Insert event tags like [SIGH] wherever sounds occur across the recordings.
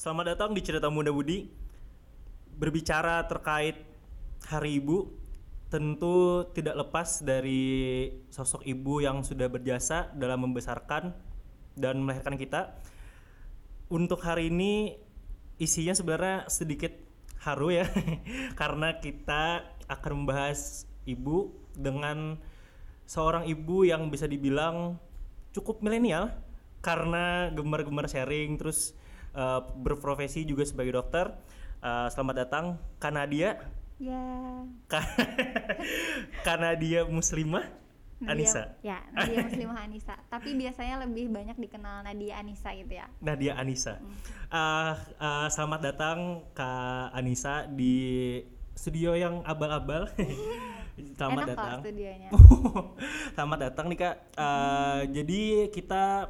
Selamat datang di Cerita Muda Budi. Berbicara terkait Hari Ibu, tentu tidak lepas dari sosok ibu yang sudah berjasa dalam membesarkan dan melahirkan kita. Untuk hari ini isinya sebenarnya sedikit haru ya, [LAUGHS] karena kita akan membahas ibu dengan seorang ibu yang bisa dibilang cukup milenial karena gemar-gemar sharing terus uh, berprofesi juga sebagai dokter. Uh, selamat datang Kanadia. Ya. [LAUGHS] Kanadia Muslimah Nadia- Anissa. Ya, Nadia Muslimah Anissa. Tapi biasanya lebih banyak dikenal Nadia Anissa gitu ya. Nadia Anissa. Uh, uh, selamat datang Kak Anissa di studio yang abal-abal. [LAUGHS] selamat Enak datang. studionya. [LAUGHS] Selamat datang nih kak. Eh, Jadi kita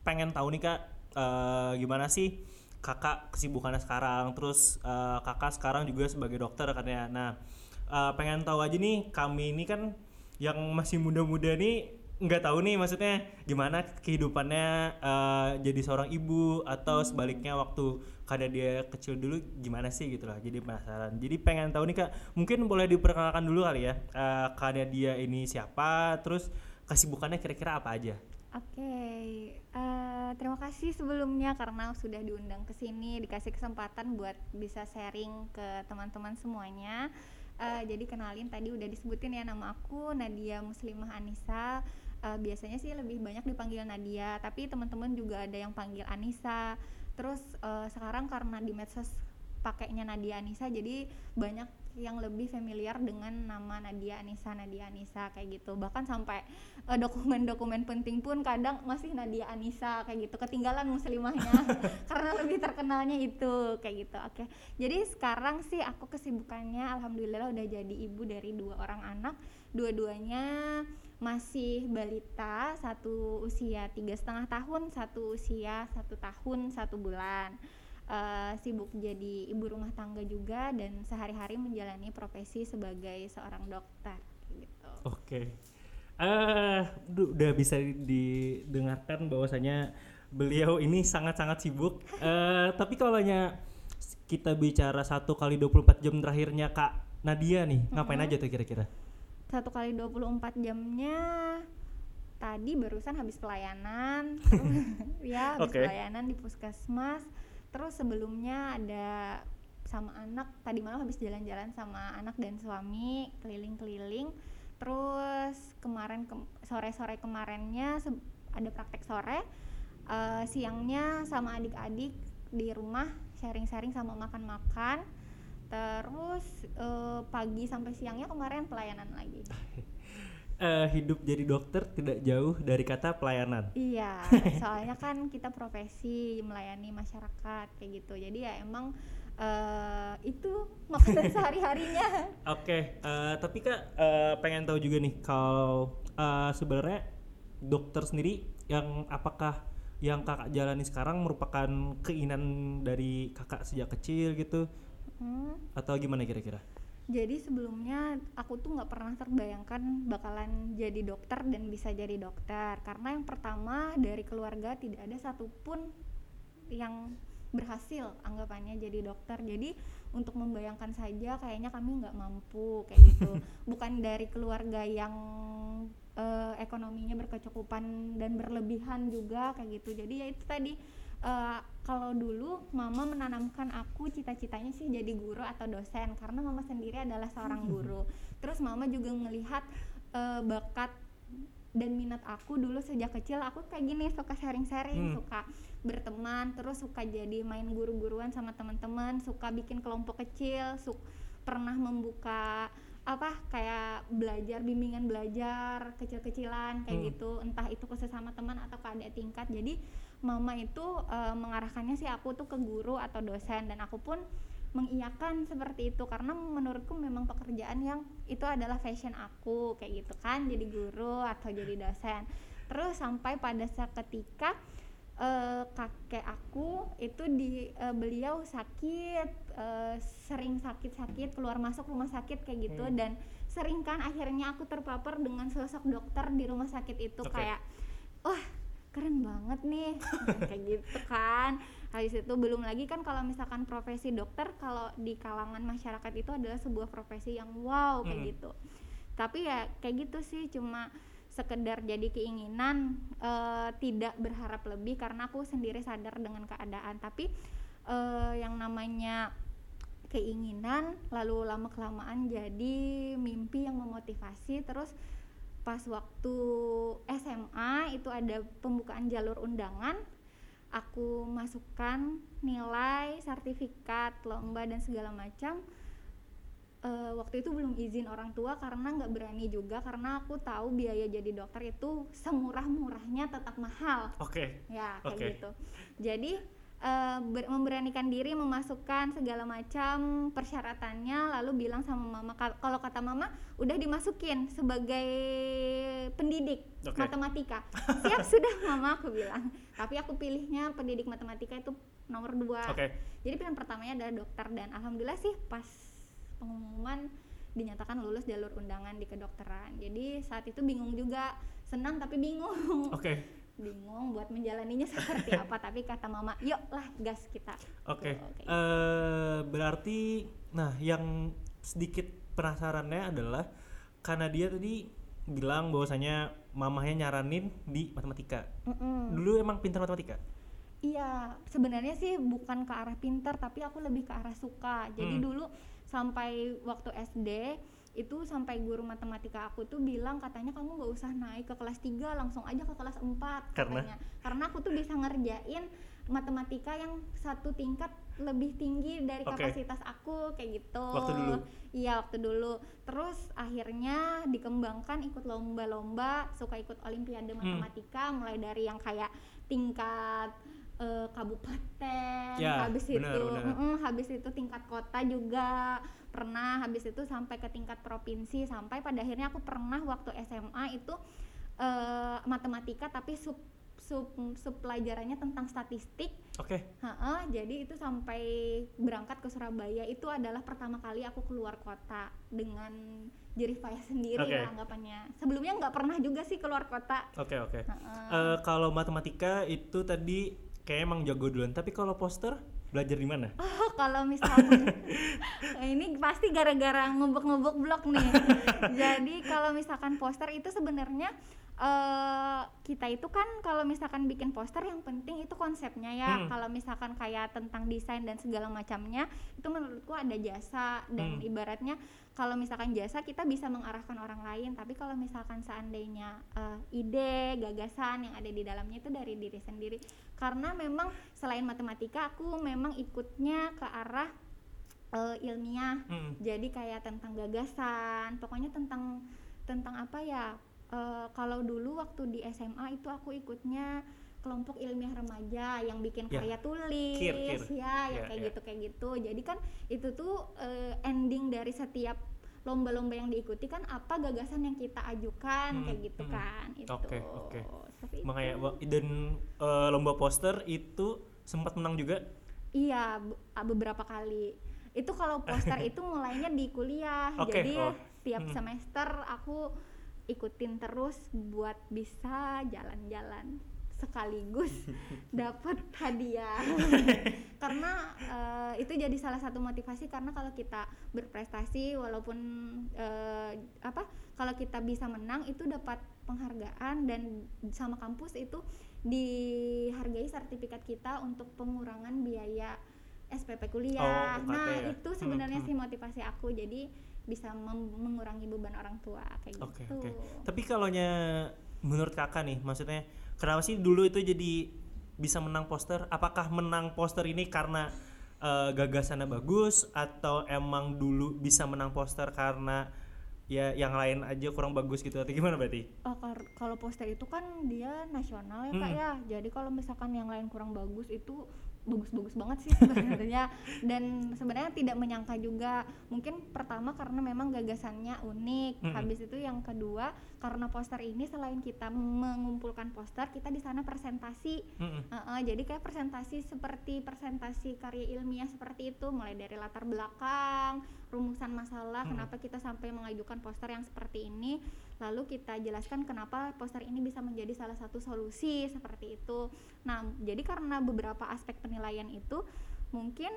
pengen tahu nih kak, eh, gimana sih kakak kesibukannya sekarang. Terus eh, kakak sekarang juga sebagai dokter kan ya. Nah, eh, pengen tahu aja nih kami ini kan yang masih muda-muda nih nggak tahu nih maksudnya gimana kehidupannya eh, jadi seorang ibu atau sebaliknya waktu kada dia kecil dulu gimana sih gitu lah jadi penasaran jadi pengen tahu nih kak mungkin boleh diperkenalkan dulu kali ya eh, kada dia ini siapa terus kesibukannya kira-kira apa aja Oke, eh, terima kasih sebelumnya karena sudah diundang ke sini, dikasih kesempatan buat bisa sharing ke teman-teman semuanya. Eh, jadi kenalin tadi udah disebutin ya nama aku Nadia Muslimah Anissa. Eh, biasanya sih lebih banyak dipanggil Nadia, tapi teman-teman juga ada yang panggil Anissa. Terus eh, sekarang karena di medsos pakainya Nadia Anissa, jadi banyak yang lebih familiar dengan nama Nadia Anissa, Nadia Anissa kayak gitu. Bahkan sampai eh, dokumen-dokumen penting pun kadang masih Nadia Anissa kayak gitu. Ketinggalan muslimahnya [LAUGHS] karena lebih terkenalnya itu kayak gitu. Oke. Jadi sekarang sih aku kesibukannya alhamdulillah udah jadi ibu dari dua orang anak. Dua-duanya masih balita satu usia tiga setengah tahun satu usia satu tahun satu bulan Eh, sibuk jadi ibu rumah tangga juga dan sehari-hari menjalani profesi sebagai seorang dokter gitu. Oke. Eh du- udah bisa didengarkan bahwasanya beliau ini sangat-sangat sibuk. [LAUGHS] Eh tapi kalau kita bicara satu kali 24 jam terakhirnya kak Nadia nih ngapain aja tuh kira-kira? Satu kali 24 jamnya tadi barusan habis pelayanan. [LAUGHS] [LAUGHS] Ya habis Oke. pelayanan di puskesmas terus sebelumnya ada sama anak tadi malam habis jalan-jalan sama anak dan suami keliling-keliling. Terus kemarin ke- sore-sore kemarinnya se- ada praktek sore. Eh, siangnya sama adik-adik di rumah sharing-sharing sama makan-makan. Terus eh, pagi sampai siangnya kemarin pelayanan lagi [LAUGHS] Eh hidup jadi dokter tidak jauh dari kata pelayanan iya [LAUGHS] soalnya kan kita profesi melayani masyarakat kayak gitu jadi ya emang eh, itu makanan [LAUGHS] sehari-harinya Oke, eh, tapi kak eh, pengen tahu juga nih kalau eh, sebenarnya dokter sendiri yang apakah yang kakak jalani sekarang merupakan keinginan dari kakak sejak kecil gitu Hmm. atau gimana kira-kira? Jadi sebelumnya aku tuh nggak pernah terbayangkan bakalan jadi dokter dan bisa jadi dokter karena yang pertama dari keluarga tidak ada satupun yang berhasil anggapannya jadi dokter. Jadi untuk membayangkan saja kayaknya kami nggak mampu kayak gitu. [LAUGHS] Bukan dari keluarga yang eh, ekonominya berkecukupan dan berlebihan juga kayak gitu. Jadi ya itu tadi eh, kalau dulu mama menanamkan aku cita-citanya sih jadi guru atau dosen karena mama sendiri adalah seorang guru. Terus mama juga melihat eh, bakat dan minat aku dulu sejak kecil aku kayak gini suka sharing-sharing, Hmm. suka berteman, terus suka jadi main guru-guruan sama teman-teman, suka bikin kelompok kecil, su- pernah membuka apa kayak belajar bimbingan belajar kecil-kecilan kayak Hmm. gitu entah itu ke sesama teman atau ke adik tingkat jadi mama itu eh, mengarahkannya sih aku tuh ke guru atau dosen dan aku pun mengiyakan seperti itu karena menurutku memang pekerjaan yang itu adalah fashion aku kayak gitu kan jadi guru atau jadi dosen terus sampai pada saat ketika eh, kakek aku itu di eh, beliau sakit eh, sering sakit-sakit keluar masuk rumah sakit kayak gitu Hmm. dan sering kan akhirnya aku terpapar dengan sosok dokter di rumah sakit itu Oke. kayak wah keren banget nih. [LAUGHS] Kayak gitu kan. Habis itu belum lagi kan kalau misalkan profesi dokter kalau di kalangan masyarakat itu adalah sebuah profesi yang wow kayak Hmm. gitu. Tapi ya kayak gitu sih cuma sekedar jadi keinginan eh, tidak berharap lebih karena aku sendiri sadar dengan keadaan. Tapi eh, yang namanya keinginan lalu lama kelamaan jadi mimpi yang memotivasi terus pas waktu SMA itu ada pembukaan jalur undangan aku masukkan nilai sertifikat lomba dan segala macam Eh, waktu itu belum izin orang tua karena nggak berani juga karena aku tahu biaya jadi dokter itu semurah-murahnya tetap mahal Oke. ya kayak Oke. gitu jadi eh, ber- memberanikan diri memasukkan segala macam persyaratannya lalu bilang sama mama. Kal- kalau kata mama udah dimasukin sebagai pendidik Oke. matematika. Siap [LAUGHS] sudah mama aku bilang. Tapi aku pilihnya pendidik matematika itu nomor dua. Oke. jadi pilihan pertamanya adalah dokter. Dan alhamdulillah sih pas pengumuman dinyatakan lulus jalur undangan di kedokteran. Jadi saat itu bingung juga. Senang tapi bingung. Oke. [LAUGHS] bingung buat menjalaninya [LAUGHS] seperti apa tapi kata mama yuk lah gas kita Oke. Tuh, kayak Eh berarti nah yang sedikit penasarannya adalah karena dia tadi bilang bahwasanya mamahnya nyaranin di matematika. Mm-mm. Dulu emang pintar matematika? Iya, sebenarnya sih bukan ke arah pinter, tapi aku lebih ke arah suka. Jadi Hmm. dulu sampai waktu SD itu sampai guru matematika aku tuh bilang katanya kamu nggak usah naik ke kelas 3 langsung aja ke kelas 4 Karena? katanya. Karena aku tuh bisa ngerjain matematika yang satu tingkat lebih tinggi dari Oke. kapasitas aku kayak gitu. Waktu dulu? Iya, waktu dulu. Terus akhirnya dikembangkan ikut lomba-lomba, suka ikut olimpiade Hmm. matematika mulai dari yang kayak tingkat eh, kabupaten, Ya, habis benar, itu benar. mm-mm, habis itu tingkat kota juga pernah, habis itu sampai ke tingkat provinsi sampai pada akhirnya aku pernah waktu SMA itu eh, matematika tapi sub sub sub pelajarannya tentang statistik Oke. Ha-ha, jadi itu sampai berangkat ke Surabaya itu adalah pertama kali aku keluar kota dengan jerih payah sendiri Oke. lah anggapannya. Sebelumnya nggak pernah juga sih keluar kota. Oke, oke. Ha-ha. Eh, kalau matematika itu tadi kayak emang jago duluan, tapi kalau poster belajar di mana? Oh, kalau misalkan [LAUGHS] ini pasti gara-gara ngebuk-ngebuk blog nih. Jadi kalau misalkan poster itu sebenarnya eh kita itu kan kalau misalkan bikin poster yang penting itu konsepnya ya. Hmm. Kalau misalkan kayak tentang desain dan segala macamnya itu menurutku ada jasa dan Hmm. ibaratnya kalau misalkan jasa kita bisa mengarahkan orang lain, tapi kalau misalkan seandainya eh, ide, gagasan yang ada di dalamnya itu dari diri sendiri. Karena memang selain matematika aku memang ikutnya ke arah eh, ilmiah Hmm. jadi kayak tentang gagasan pokoknya tentang tentang apa ya eh, kalau dulu waktu di SMA itu aku ikutnya kelompok ilmiah remaja yang bikin Ya, karya tulis kir, kir. ya yang Ya, kayak ya. gitu kayak gitu jadi kan itu tuh eh, ending dari setiap lomba-lomba yang diikuti kan apa gagasan yang kita ajukan Hmm, kayak gitu hmm. kan itu Oke, oke. Seperti Makanya dan eh, lomba poster itu sempat menang juga. Iya, be- beberapa kali. Itu kalau poster [LAUGHS] itu mulainya di kuliah. Oke, Jadi oh. tiap Hmm. semester aku ikutin terus buat bisa jalan-jalan sekaligus [LAUGHS] dapat hadiah. [LAUGHS] karena eh, itu jadi salah satu motivasi karena kalau kita berprestasi walaupun eh, apa kalau kita bisa menang itu dapat penghargaan dan sama kampus itu dihargai sertifikat kita untuk pengurangan biaya SPP kuliah. Oh, nah, ya. itu Hmm, sebenarnya hmm. sih motivasi aku. Jadi bisa mengurangi beban orang tua kayak Oke, gitu. oke. Tapi kalau menurut kakak nih, maksudnya kenapa sih dulu itu jadi bisa menang poster? Apakah menang poster ini karena eh, gagasannya bagus atau emang dulu bisa menang poster karena ya yang lain aja kurang bagus gitu atau gimana berarti? Oh, kalau poster itu kan dia nasional ya kak Hmm. ya. Jadi kalau misalkan yang lain kurang bagus itu bagus-bagus banget sih sebenarnya. [LAUGHS] Dan sebenarnya tidak menyangka juga. Mungkin pertama karena memang gagasannya unik. Mm-mm. Habis itu yang kedua karena poster ini selain kita mengumpulkan poster, kita di sana presentasi. Mm-mm. Heeh, jadi kayak presentasi seperti presentasi karya ilmiah seperti itu, mulai dari latar belakang, rumusan masalah Hmm. kenapa kita sampai mengajukan poster yang seperti ini lalu kita jelaskan kenapa poster ini bisa menjadi salah satu solusi seperti itu nah jadi karena beberapa aspek penilaian itu mungkin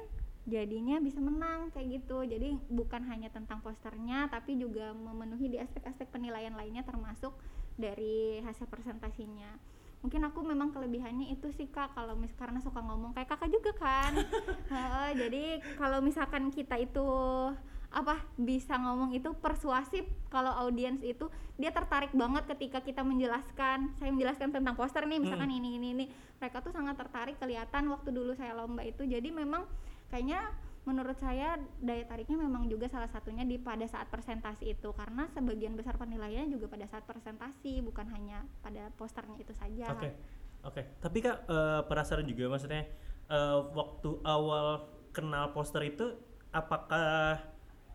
jadinya bisa menang kayak gitu. Jadi bukan hanya tentang posternya tapi juga memenuhi di aspek-aspek penilaian lainnya termasuk dari hasil presentasinya. Mungkin aku memang kelebihannya itu sih kak kalau mis karena suka ngomong kayak kakak juga kan. [LAUGHS] Jadi kalau misalkan kita itu apa bisa ngomong itu persuasif kalau audiens itu dia tertarik banget ketika kita menjelaskan. Saya menjelaskan tentang poster nih misalkan ini ini ini. Mereka tuh sangat tertarik kelihatan waktu dulu saya lomba itu. Jadi memang kayaknya menurut saya daya tariknya memang juga salah satunya di pada saat presentasi itu karena sebagian besar penilaiannya juga pada saat presentasi bukan hanya pada posternya itu saja Oke, oke. Tapi kak eh, penasaran juga maksudnya eh, waktu awal kenal poster itu apakah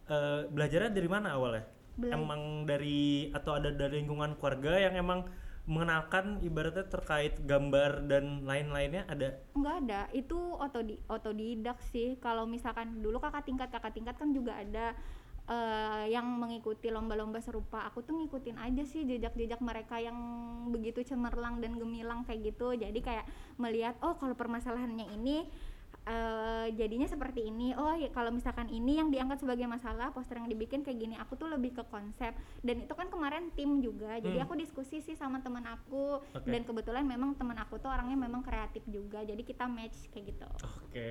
eh, belajarnya dari mana awalnya? Bela- Emang dari atau ada dari lingkungan keluarga yang emang mengenalkan ibaratnya terkait gambar dan lain-lainnya ada? Enggak ada, itu otodi otodidak sih. Kalau misalkan dulu kakak tingkat kakak tingkat kan juga ada eh, yang mengikuti lomba-lomba serupa. Aku tuh ngikutin aja sih jejak-jejak mereka yang begitu cemerlang dan gemilang kayak gitu. Jadi kayak melihat oh kalau permasalahannya ini eh, jadinya seperti ini. Oh ya kalau misalkan ini yang diangkat sebagai masalah, poster yang dibikin kayak gini. Aku tuh lebih ke konsep. Dan itu kan kemarin tim juga. Jadi Hmm. aku diskusi sih sama teman aku Oke. dan kebetulan memang teman aku tuh orangnya memang kreatif juga jadi kita match kayak gitu Oke,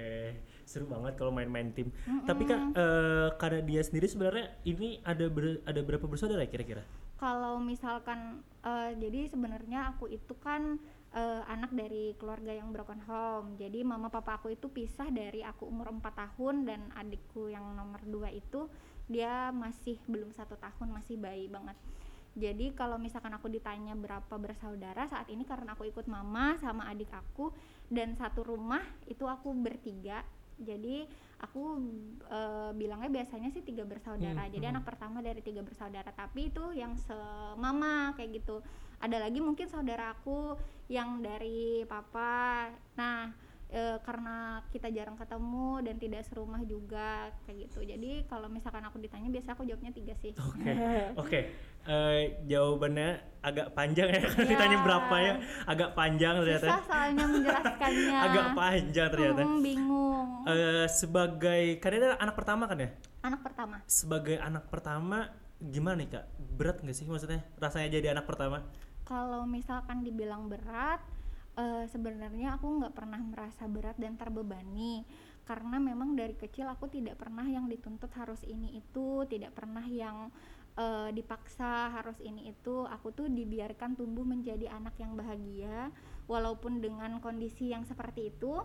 seru banget kalau main-main tim. Mm-mm. Tapi kak, eh, karena dia sendiri sebenarnya ini ada ber- ada berapa bersaudara kira-kira? kalau misalkan eh, jadi sebenarnya aku itu kan eh, anak dari keluarga yang broken home. Jadi mama papa aku itu pisah dari aku umur 4 tahun dan adikku yang nomor dua itu dia masih belum satu tahun masih bayi banget. Jadi kalau misalkan aku ditanya berapa bersaudara saat ini karena aku ikut mama sama adik aku dan satu rumah itu aku bertiga. Jadi aku eh, bilangnya biasanya sih tiga bersaudara. Hmm, jadi hmm. anak pertama dari tiga bersaudara. Tapi itu yang semama kayak gitu. Ada lagi mungkin saudara aku yang dari papa nah eh, karena kita jarang ketemu dan tidak serumah juga kayak gitu jadi kalau misalkan aku ditanya biasa aku jawabnya tiga sih Oke, [LAUGHS] oke. Eh, jawabannya agak panjang ya. [LAUGHS] Kalau Ya. ditanya berapa ya, agak panjang ternyata. susah soalnya menjelaskannya [LAUGHS] Agak panjang ternyata. Hmm, bingung Eh, sebagai kan ini adalah anak pertama kan ya? anak pertama Sebagai anak pertama gimana nih kak? Berat nggak sih maksudnya rasanya jadi anak pertama? Kalau misalkan dibilang berat eh, sebenarnya aku nggak pernah merasa berat dan terbebani. Karena memang dari kecil aku tidak pernah yang dituntut harus ini itu tidak pernah yang eh, dipaksa harus ini itu. Aku tuh dibiarkan tumbuh menjadi anak yang bahagia walaupun dengan kondisi yang seperti itu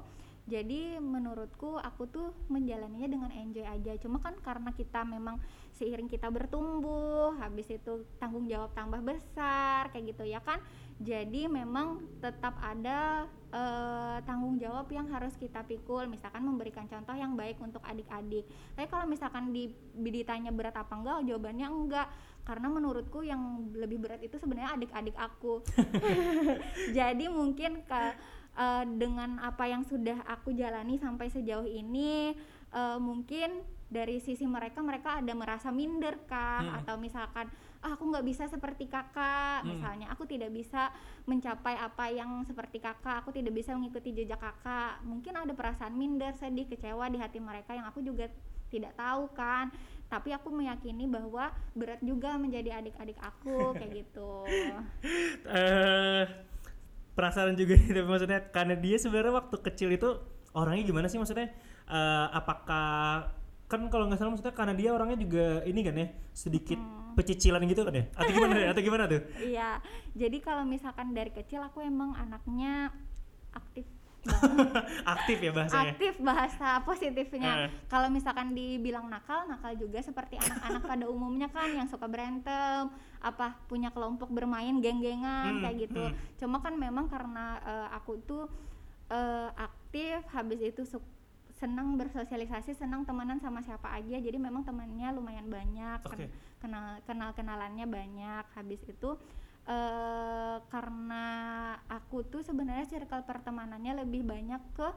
jadi menurutku aku tuh menjalaninya dengan enjoy aja. Cuma kan karena kita memang seiring kita bertumbuh habis itu tanggung jawab tambah besar kayak gitu ya kan? Jadi memang tetap ada eh, tanggung jawab yang harus kita pikul. Misalkan memberikan contoh yang baik untuk adik-adik. Tapi kalau misalkan di, ditanya berat apa enggak jawabannya enggak. Karena menurutku yang lebih berat itu sebenarnya adik-adik aku. [LAUGHS] Jadi mungkin ke eh, dengan apa yang sudah aku jalani sampai sejauh ini eh, mungkin dari sisi mereka mereka ada merasa minder kah Hmm. atau misalkan ah, aku nggak bisa seperti kakak. Hmm. misalnya aku tidak bisa mencapai apa yang seperti kakak. Aku tidak bisa mengikuti jejak kakak. Mungkin ada perasaan minder sedih kecewa di hati mereka yang aku juga tidak tahu kan. Tapi aku meyakini bahwa berat juga menjadi adik-adik aku kayak [LAUGHS] gitu. Eh penasaran juga nih, tapi maksudnya karena dia sebenarnya waktu kecil itu orangnya gimana sih? Maksudnya Eh, apakah kan kalau nggak salah maksudnya karena dia orangnya juga ini kan ya sedikit pecicilan gitu kan ya? Atau gimana atau gimana tuh? [LAUGHS] Iya, jadi kalau misalkan dari kecil aku emang anaknya aktif banget. [LAUGHS] aktif ya bahasanya aktif bahasa positifnya. Eh. Kalau misalkan dibilang nakal, nakal juga seperti anak-anak pada umumnya kan yang suka berantem, apa punya kelompok bermain geng-gengan Hmm, kayak gitu. hmm. Cuma kan memang karena eh, aku tuh eh, aktif, habis itu senang bersosialisasi, senang temenan sama siapa aja. Jadi memang temannya lumayan banyak, ken- kenal kenal kenalannya banyak. Habis itu eh karena aku tuh sebenarnya circle pertemanannya lebih banyak ke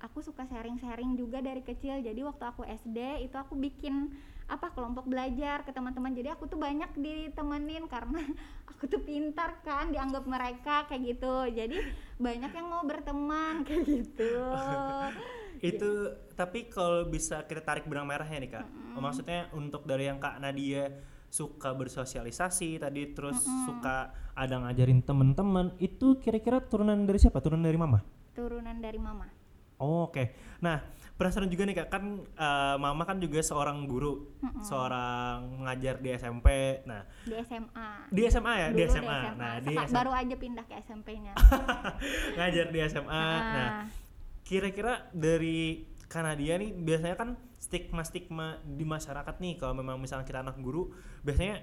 aku suka sharing-sharing juga dari kecil. Jadi waktu aku SD itu aku bikin apa kelompok belajar ke teman-teman. Jadi aku tuh banyak ditemenin karena [LAUGHS] aku tuh pintar kan dianggap mereka kayak gitu. Jadi banyak yang mau berteman [LAUGHS] kayak gitu. [LAUGHS] Itu tapi kalau bisa kita tarik benang merahnya nih kak. Maksudnya untuk dari yang kak Nadia suka bersosialisasi tadi terus suka ada ngajarin temen-temen itu kira-kira turunan dari siapa? Turunan dari mama? Turunan dari mama. Oh, Oke, nah penasaran juga nih kak. Kan eh, mama kan juga seorang guru, seorang mengajar di SMP. Nah di SMA di SMA ya, di Dulu SMA. Nah di SMA. baru aja pindah ke SMP-nya [LAUGHS] ngajar di SMA. Nah Ah. kira-kira dari Kanadia nih biasanya kan stigma-stigma di masyarakat nih kalau memang misalnya kita anak guru biasanya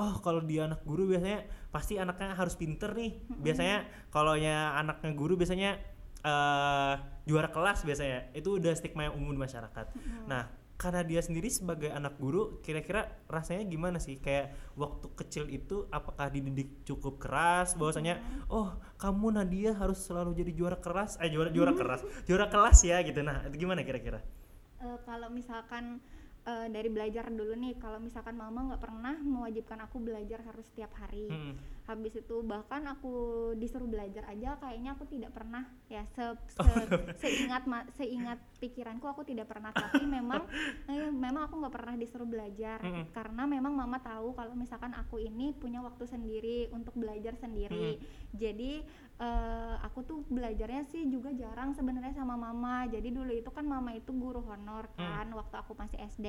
oh kalau dia anak guru biasanya pasti anaknya harus pinter nih. Biasanya kalau nya anaknya guru biasanya eh juara kelas biasanya. Itu udah stigma yang umum di masyarakat. Nah karena dia sendiri sebagai anak guru kira-kira rasanya gimana sih? Kayak waktu kecil itu apakah dididik cukup keras? Bahwasanya oh kamu Nadia harus selalu jadi juara keras eh juara juara keras juara kelas ya gitu. Nah itu gimana kira-kira Eh, kalau misalkan eh, dari belajar dulu nih kalau misalkan mama nggak pernah mewajibkan aku belajar harus setiap hari Hmm. Habis itu bahkan aku disuruh belajar aja kayaknya aku tidak pernah ya se, Oh. se- [LAUGHS] seingat ma- seingat pikiranku aku tidak pernah. Tapi memang [LAUGHS] eh, memang aku nggak pernah disuruh belajar Mm-mm. karena memang mama tahu kalau misalkan aku ini punya waktu sendiri untuk belajar sendiri. Jadi eh, aku tuh belajarnya sih juga jarang sebenarnya sama mama. Jadi dulu itu kan mama itu guru honor kan waktu aku masih SD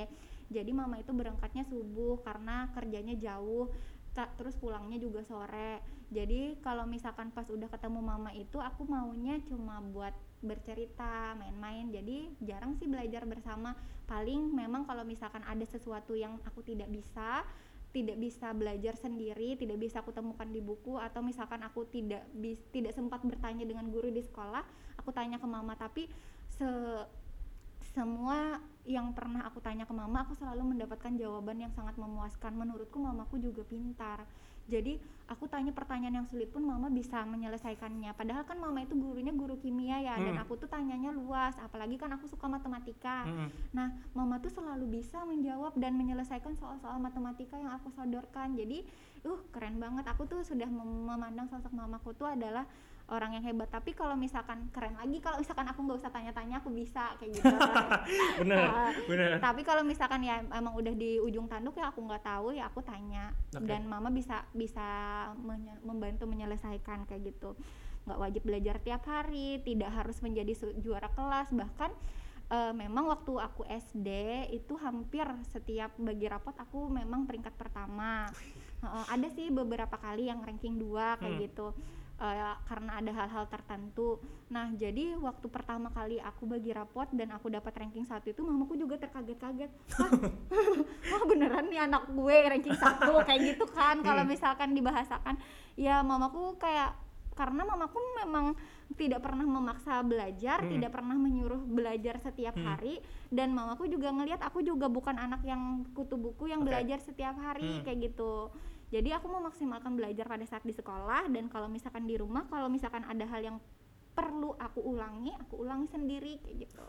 jadi mama itu berangkatnya subuh karena kerjanya jauh ta- terus pulangnya juga sore. Jadi kalau misalkan pas udah ketemu mama itu aku maunya cuma buat bercerita main-main. Jadi jarang sih belajar bersama. Paling memang kalau misalkan ada sesuatu yang aku tidak bisa tidak bisa belajar sendiri, tidak bisa aku temukan di buku atau misalkan aku tidak bis, tidak sempat bertanya dengan guru di sekolah, aku tanya ke mama. Tapi se semua yang pernah aku tanya ke mama aku selalu mendapatkan jawaban yang sangat memuaskan menurutku mamaku juga pintar jadi aku tanya pertanyaan yang sulit pun mama bisa menyelesaikannya padahal kan mama itu gurunya guru kimia ya dan Hmm. aku tuh tanyanya luas apalagi kan aku suka matematika Mm-mm. Nah, mama tuh selalu bisa menjawab dan menyelesaikan soal-soal matematika yang aku sodorkan. Jadi, uh, keren banget. Aku tuh sudah mem- memandang sosok mamaku tuh adalah orang yang hebat. Tapi kalau misalkan keren lagi, kalau misalkan aku nggak usah tanya-tanya, aku bisa kayak gitu. [LAUGHS] bener Ah, bener Tapi kalau misalkan ya emang udah di ujung tanduk ya aku nggak tahu ya aku tanya Oke. dan mama bisa bisa menye- membantu menyelesaikan kayak gitu. Nggak wajib belajar tiap hari, tidak harus menjadi juara kelas bahkan eh, memang waktu aku SD itu hampir setiap bagi rapot aku memang peringkat pertama. Heeh, ada sih beberapa kali yang ranking 2 kayak Hmm. gitu. Eh, karena ada hal-hal tertentu. Nah, jadi waktu pertama kali aku bagi rapot dan aku dapat ranking satu itu mamaku juga terkaget-kaget. Hah, [LAUGHS] wah beneran nih anak gue ranking satu kayak gitu kan kalau misalkan dibahasakan. Ya mamaku kayak karena mamaku memang tidak pernah memaksa belajar, Hmm. tidak pernah menyuruh belajar setiap Hmm. hari dan mamaku juga ngelihat aku juga bukan anak yang kutu buku yang Oke. belajar setiap hari Hmm. kayak gitu. Jadi aku memaksimalkan belajar pada saat di sekolah dan kalau misalkan di rumah kalau misalkan ada hal yang perlu aku ulangi, aku ulangi sendiri kayak gitu.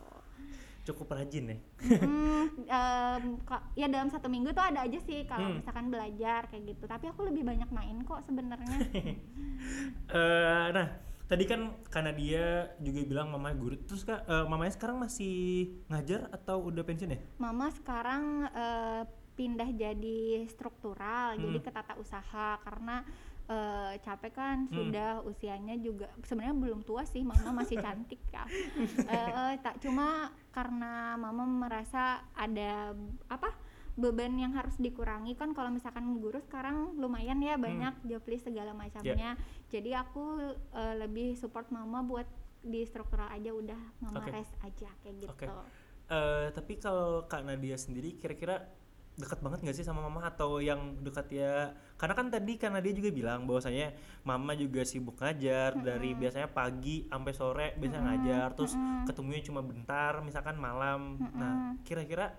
cukup rajin ya Hmm, ka- ya dalam satu minggu tuh ada aja sih kalau Hmm. misalkan belajar kayak gitu. Tapi aku lebih banyak main kok sebenarnya. [LAUGHS] Eh, nah tadi kan karena dia juga bilang mamanya guru terus kak eh, mamanya sekarang masih ngajar atau udah pensiun ya Mama sekarang eh, pindah jadi struktural, jadi Hmm. ke tata usaha karena eh, capek kan Hmm. sudah usianya juga sebenarnya belum tua sih, Mama masih cantik ya. [LAUGHS] Eh, tak cuma karena Mama merasa ada apa beban yang harus dikurangi kan kalau misalkan guru sekarang lumayan ya banyak job list segala macamnya. Jadi aku eh, lebih support Mama buat di struktural aja udah Mama Oke. rest aja kayak gitu. Oke. Eh, tapi kalau kak Nadia sendiri kira-kira dekat banget nggak sih sama mama? Atau yang dekat ya? Karena kan tadi karena dia juga bilang bahwasanya mama juga sibuk ngajar dari biasanya pagi sampai sore biasanya ngajar terus mm-mm. ketemunya cuma bentar misalkan malam. Nah kira-kira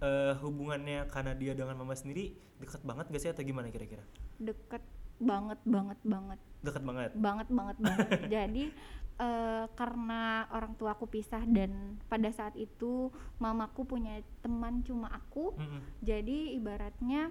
eh, hubungannya karena dia dengan mama sendiri dekat banget gak sih atau gimana kira-kira? Deket banget banget banget. Dekat banget? Banget banget banget. [LAUGHS] Jadi eh, karena orang tua aku pisah dan pada saat itu mamaku punya teman cuma aku Mm-mm. jadi ibaratnya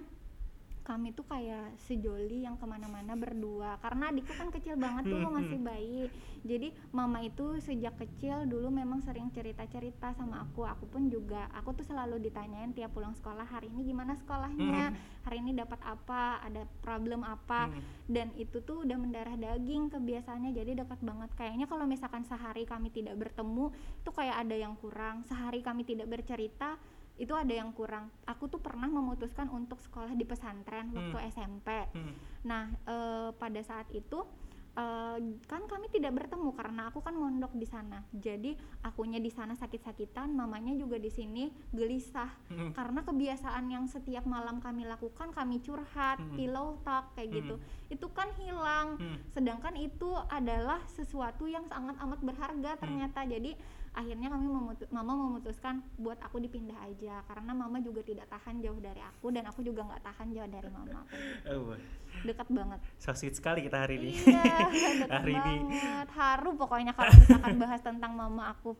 kami tuh kayak sejoli yang ke mana-mana berdua. Karena adikku kan kecil banget tuh Hmm, masih bayi. Jadi mama itu sejak kecil dulu memang sering cerita-cerita sama aku. Aku pun juga aku tuh selalu ditanyain tiap pulang sekolah hari ini gimana sekolahnya? Hari ini dapat apa? Ada problem apa? Dan itu tuh udah mendarah daging kebiasaannya jadi dekat banget. Kayaknya kalau misalkan sehari kami tidak bertemu tuh kayak ada yang kurang. Sehari kami tidak bercerita itu ada yang kurang. Aku tuh pernah memutuskan untuk sekolah di pesantren waktu SMP Mm. nah eh, pada saat itu eh, kan kami tidak bertemu karena aku kan mondok di sana. Jadi akunya di sana sakit-sakitan mamanya juga di sini gelisah. Mm. karena kebiasaan yang setiap malam kami lakukan kami curhat Mm. pillow talk kayak gitu. Itu kan hilang. Mm. sedangkan itu adalah sesuatu yang sangat amat berharga ternyata. Jadi akhirnya kami memutu- mama memutuskan buat aku dipindah aja karena mama juga tidak tahan jauh dari aku dan aku juga nggak tahan jauh dari mama. Oh, dekat banget. So sweet sekali kita hari ini. Iya dekat [LAUGHS] Hari ini. banget. Haru pokoknya kalau misalkan bahas tentang mama aku.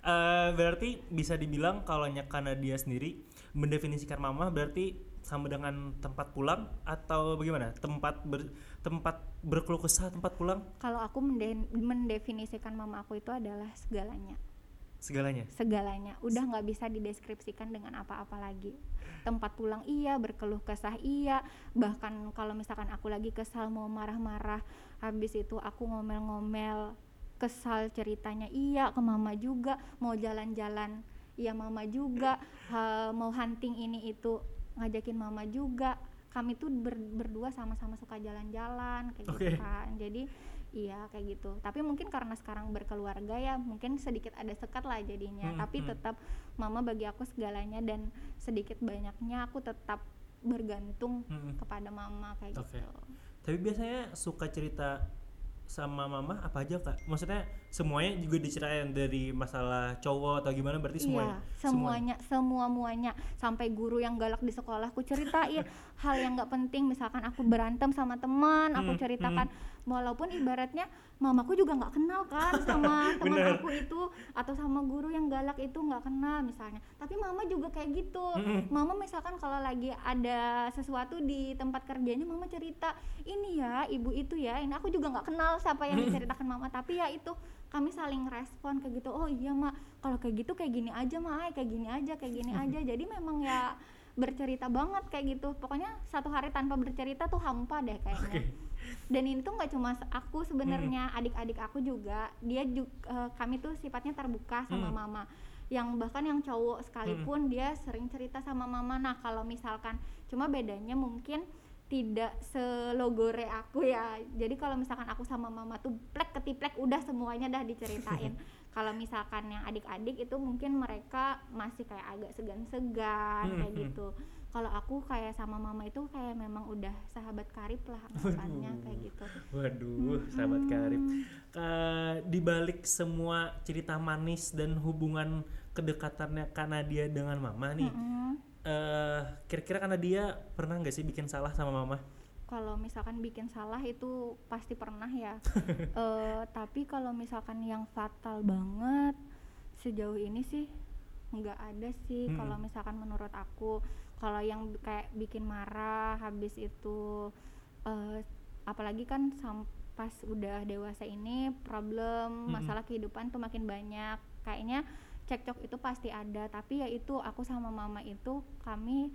Eh, berarti bisa dibilang kalau Nyakana dia sendiri mendefinisikan mama berarti sama dengan tempat pulang atau bagaimana? Tempat ber, tempat berkeluh kesah, tempat pulang? Kalau aku mende- mendefinisikan mama aku itu adalah segalanya. Segalanya. segalanya. Udah nggak bisa dideskripsikan dengan apa-apa lagi. Tempat pulang iya berkeluh kesah iya. Bahkan kalau misalkan aku lagi kesal mau marah-marah habis itu aku ngomel-ngomel kesal ceritanya iya ke mama juga mau jalan-jalan iya mama juga ha- mau hunting ini itu ngajakin mama juga kami tuh ber- berdua sama-sama suka jalan-jalan kayak Oke. gitu kan jadi iya kayak gitu tapi mungkin karena sekarang berkeluarga ya mungkin sedikit ada sekat lah jadinya Hmm, tapi hmm. tetap mama bagi aku segalanya dan sedikit banyaknya aku tetap bergantung Mm-mm. kepada mama kayak Oke. gitu Tapi biasanya suka cerita sama mama apa aja kak? Maksudnya semuanya juga diceritain dari masalah cowok atau gimana berarti semuanya? Iya, semuanya, semua muanya sampai guru yang galak di sekolah aku ceritain hal yang nggak penting misalkan aku berantem sama teman aku Hmm, ceritakan walaupun ibaratnya mamaku juga nggak kenal kan sama [LAUGHS] teman aku itu atau sama guru yang galak itu nggak kenal misalnya. Tapi mama juga kayak gitu. Mama misalkan kalau lagi ada sesuatu di tempat kerjanya mama cerita ini ya ibu itu ya ini aku juga nggak kenal siapa yang diceritakan mama. Tapi ya itu kami saling respon kayak gitu oh iya mak kalau kayak gitu kayak gini aja mak kayak gini aja kayak gini aja. [LAUGHS] Jadi memang ya bercerita banget kayak gitu. Pokoknya satu hari tanpa bercerita tuh hampa deh kayaknya. Oke. Dan ini tuh nggak cuma aku sebenarnya adik-adik aku juga dia juga kami tuh sifatnya terbuka sama Hmm. mama. Yang bahkan yang cowok sekalipun dia sering cerita sama mama. Nah kalau misalkan cuma bedanya mungkin tidak selogore aku ya. Jadi kalau misalkan aku sama mama tuh plek ketiplek udah semuanya dah diceritain. [LAUGHS] Kalau misalkan yang adik-adik itu mungkin mereka masih kayak agak segan-segan Hmm, kayak hmm. Kalau aku kayak sama mama itu kayak memang udah sahabat karib lah [LAUGHS] anggapannya kayak gitu Waduh, sahabat karib. Eh, di balik semua cerita manis dan hubungan kedekatannya Kanadia dengan mama nih, Mm-mm. eh kira-kira Kanadia pernah nggak sih bikin salah sama mama? kalau misalkan bikin salah itu pasti pernah ya [LAUGHS] Eh, tapi kalau misalkan yang fatal banget sejauh ini sih nggak ada sih Mm-mm. kalau misalkan menurut aku kalau yang kayak bikin marah habis itu eh, apalagi kan pas udah dewasa ini problem Mm-mm. masalah kehidupan tuh makin banyak. Kayaknya cekcok itu pasti ada tapi ya itu aku sama mama itu kami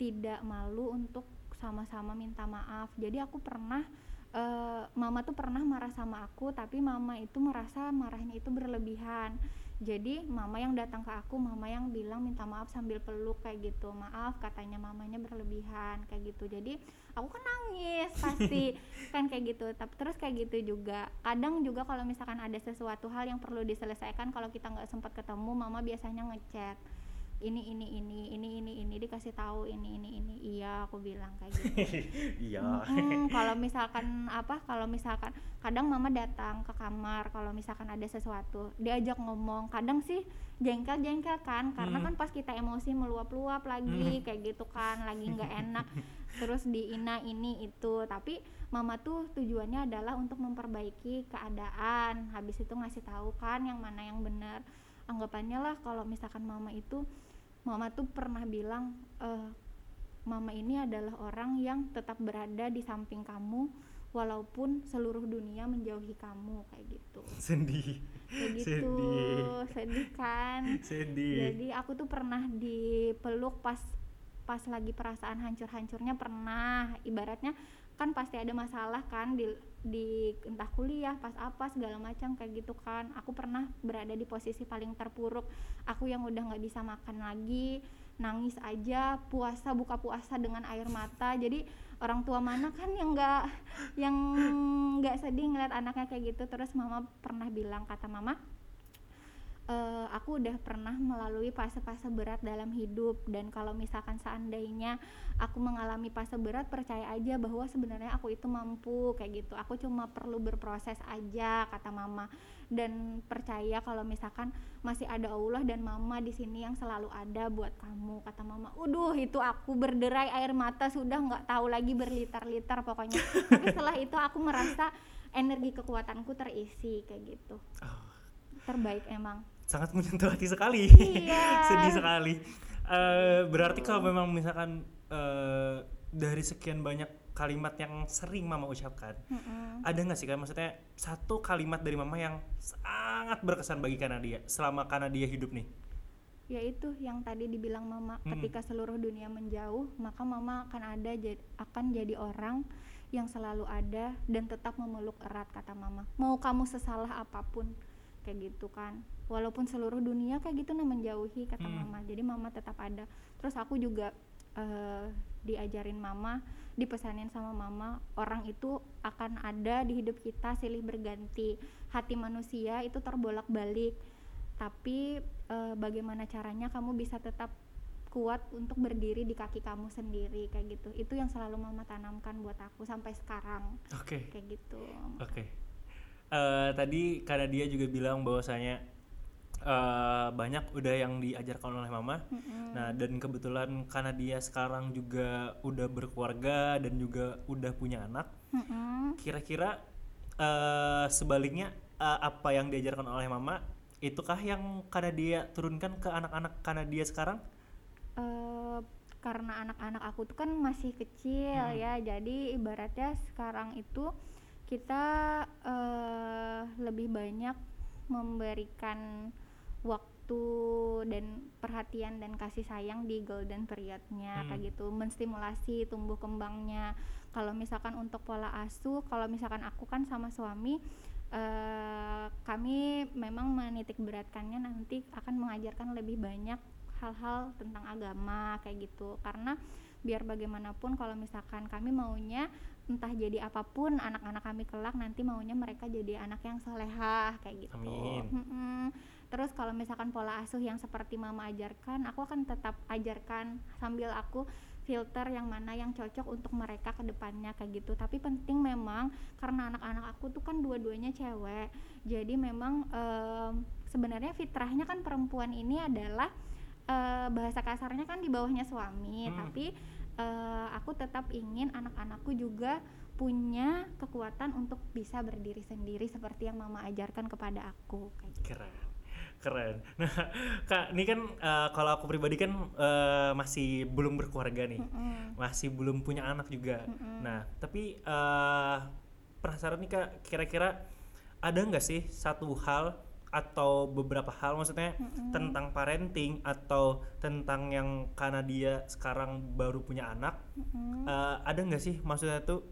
tidak malu untuk sama-sama minta maaf. Jadi aku pernah eh, mama tuh pernah marah sama aku tapi mama itu merasa marahnya itu berlebihan jadi mama yang datang ke aku mama yang bilang minta maaf sambil peluk kayak gitu. Maaf katanya mamanya berlebihan kayak gitu. Jadi aku kan nangis pasti [LAUGHS] kan kayak gitu. Tapi terus kayak gitu juga. Kadang juga kalau misalkan ada sesuatu hal yang perlu diselesaikan kalau kita nggak sempat ketemu mama biasanya ngechat ini ini ini ini ini ini dikasih tahu ini ini ini. Iya aku bilang kayak gitu. [LAUGHS] Iya. Mm-mm, kalau misalkan apa kalau misalkan kadang mama datang ke kamar kalau misalkan ada sesuatu diajak ngomong. Kadang sih jengkel jengkel kan karena Mm. kan pas kita emosi meluap-luap lagi kayak gitu kan lagi nggak enak [LAUGHS] terus di ina ini itu. Tapi mama tuh tujuannya adalah untuk memperbaiki keadaan. Habis itu ngasih tahu kan yang mana yang benar. Anggapannya lah kalau misalkan mama itu mama tuh pernah bilang eh mama ini adalah orang yang tetap berada di samping kamu walaupun seluruh dunia menjauhi kamu kayak gitu. Sedih. Kayak gitu. Sedih. sedih kan? Sedih. Jadi aku tuh pernah dipeluk pas pas lagi perasaan hancur-hancurnya pernah. Ibaratnya kan pasti ada masalah kan di di entah kuliah pas apa segala macam kayak gitu kan. Aku pernah berada di posisi paling terpuruk. Aku yang udah nggak bisa makan lagi nangis aja puasa buka puasa dengan air mata. Jadi orang tua mana kan yang nggak yang nggak sedih ngeliat anaknya kayak gitu. Terus mama pernah bilang kata mama "Eh, aku udah pernah melalui fase-fase berat dalam hidup. Dan kalau misalkan seandainya aku mengalami fase berat percaya aja bahwa sebenarnya aku itu mampu kayak gitu. Aku cuma perlu berproses aja kata mama. Dan percaya kalau misalkan masih ada Allah dan mama di sini yang selalu ada buat kamu kata mama. Uduh itu aku berderai air mata sudah nggak tahu lagi berliter-liter pokoknya. Tapi setelah itu aku merasa energi kekuatanku terisi kayak gitu. Oh, terbaik emang sangat menyentuh hati sekali Iya. [LAUGHS] sedih sekali Eh, berarti kalau memang misalkan eh, dari sekian banyak kalimat yang sering mama ucapkan Mm-mm. ada nggak sih kan maksudnya satu kalimat dari mama yang sangat berkesan bagi Kanadia selama Kanadia hidup nih yaitu yang tadi dibilang mama Mm-mm. ketika seluruh dunia menjauh maka mama akan ada akan jadi orang yang selalu ada dan tetap memeluk erat kata mama mau kamu sesalah apa pun kayak gitu kan walaupun seluruh dunia kayak gitu nah menjauhi kata Hmm. mama. Jadi mama tetap ada. Terus aku juga eh, diajarin mama dipesanin sama mama orang itu akan ada di hidup kita silih berganti. Hati manusia itu terbolak balik tapi eh, bagaimana caranya kamu bisa tetap kuat untuk berdiri di kaki kamu sendiri kayak gitu. Itu yang selalu mama tanamkan buat aku sampai sekarang. Oke. Kayak gitu. Oke. Eh, tadi karena dia juga bilang bahwasanya eh, banyak udah yang diajarkan oleh mama. Mm-mm. Nah, dan kebetulan karena dia sekarang juga udah berkeluarga dan juga udah punya anak, Mm-mm. kira-kira eh, sebaliknya eh, apa yang diajarkan oleh mama itukah yang karena dia turunkan ke anak-anak karena dia sekarang? Eh, karena anak-anak aku tuh kan masih kecil Hmm. ya jadi ibaratnya sekarang itu kita eh, lebih banyak memberikan waktu dan perhatian dan kasih sayang di golden periodnya Hmm. kayak gitu menstimulasi tumbuh kembangnya kalau misalkan untuk pola asuh kalau misalkan aku kan sama suami eh, kami memang menitik beratkannya nanti akan mengajarkan lebih banyak hal-hal tentang agama kayak gitu karena biar bagaimanapun kalau misalkan kami maunya entah jadi apa pun anak-anak kami kelak nanti maunya mereka jadi anak yang solehah kayak gitu Amin. Mm-mm. Terus kalau misalkan pola asuh yang seperti mama ajarkan aku akan tetap ajarkan sambil aku filter yang mana yang cocok untuk mereka ke depannya kayak gitu tapi penting memang karena anak-anak aku tuh kan dua-duanya cewek jadi memang em, sebenarnya fitrahnya kan perempuan ini adalah eh, bahasa kasarnya kan di bawahnya suami Hmm. tapi eh, aku tetap ingin anak-anakku juga punya kekuatan untuk bisa berdiri sendiri seperti yang mama ajarkan kepada aku kayak gitu. Keren. Keren. [LAUGHS] Nah, Kak, ini kan eh, kalau aku pribadi kan eh, masih belum berkeluarga nih. Mm-mm. Masih belum punya anak juga. Mm-mm. Nah, tapi eh, penasaran nih Kak, kira-kira ada nggak sih satu hal atau beberapa hal maksudnya Mm-mm. tentang parenting atau tentang yang karena dia sekarang baru punya anak Mm-mm. eh, ada nggak sih maksudnya tuh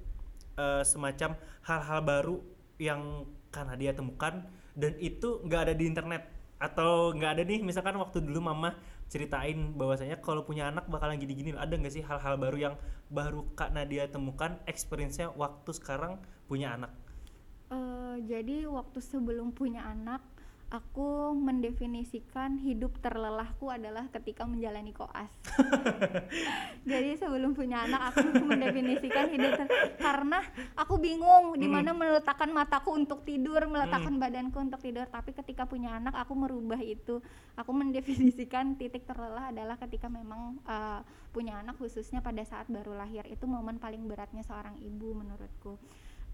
eh, semacam hal-hal baru yang karena dia temukan dan itu nggak ada di internet atau nggak ada nih misalkan waktu dulu mama ceritain bahwasanya kalau punya anak bakalan gini-gini. Ada nggak sih hal-hal baru yang baru kak Nadia temukan experience-nya waktu sekarang punya anak? Eh, jadi waktu sebelum punya anak aku mendefinisikan hidup terlelahku adalah ketika menjalani koas. [LAUGHS] Jadi sebelum punya anak aku mendefinisikan hidup ter- karena aku bingung di mana meletakkan mataku untuk tidur meletakkan badanku untuk tidur. Tapi ketika punya anak aku merubah itu. Aku mendefinisikan titik terlelah adalah ketika memang uh, punya anak khususnya pada saat baru lahir. Itu momen paling beratnya seorang ibu menurutku.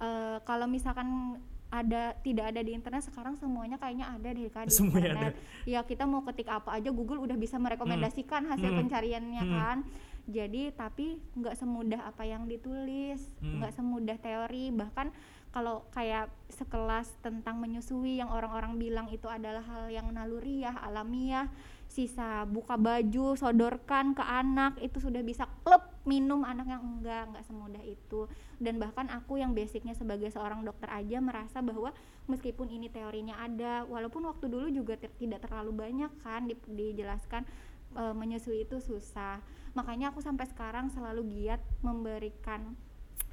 Uh, kalau misalkan ada tidak ada di internet sekarang semuanya kayaknya ada deh kak di Semuanya internet ya kita mau ketik apa aja Google udah bisa merekomendasikan hasil Hmm. pencariannya Hmm. kan jadi tapi nggak semudah apa yang ditulis Hmm. nggak semudah teori bahkan kalau kayak sekelas tentang menyusui yang orang-orang bilang itu adalah hal yang naluriah alamiah sisa buka baju sodorkan ke anak itu sudah bisa klep minum anak yang enggak enggak semudah itu dan bahkan aku yang basicnya sebagai seorang dokter aja merasa bahwa meskipun ini teorinya ada walaupun waktu dulu juga ter- tidak terlalu banyak kan di- dijelaskan e, menyusui itu susah. Makanya aku sampai sekarang selalu giat memberikan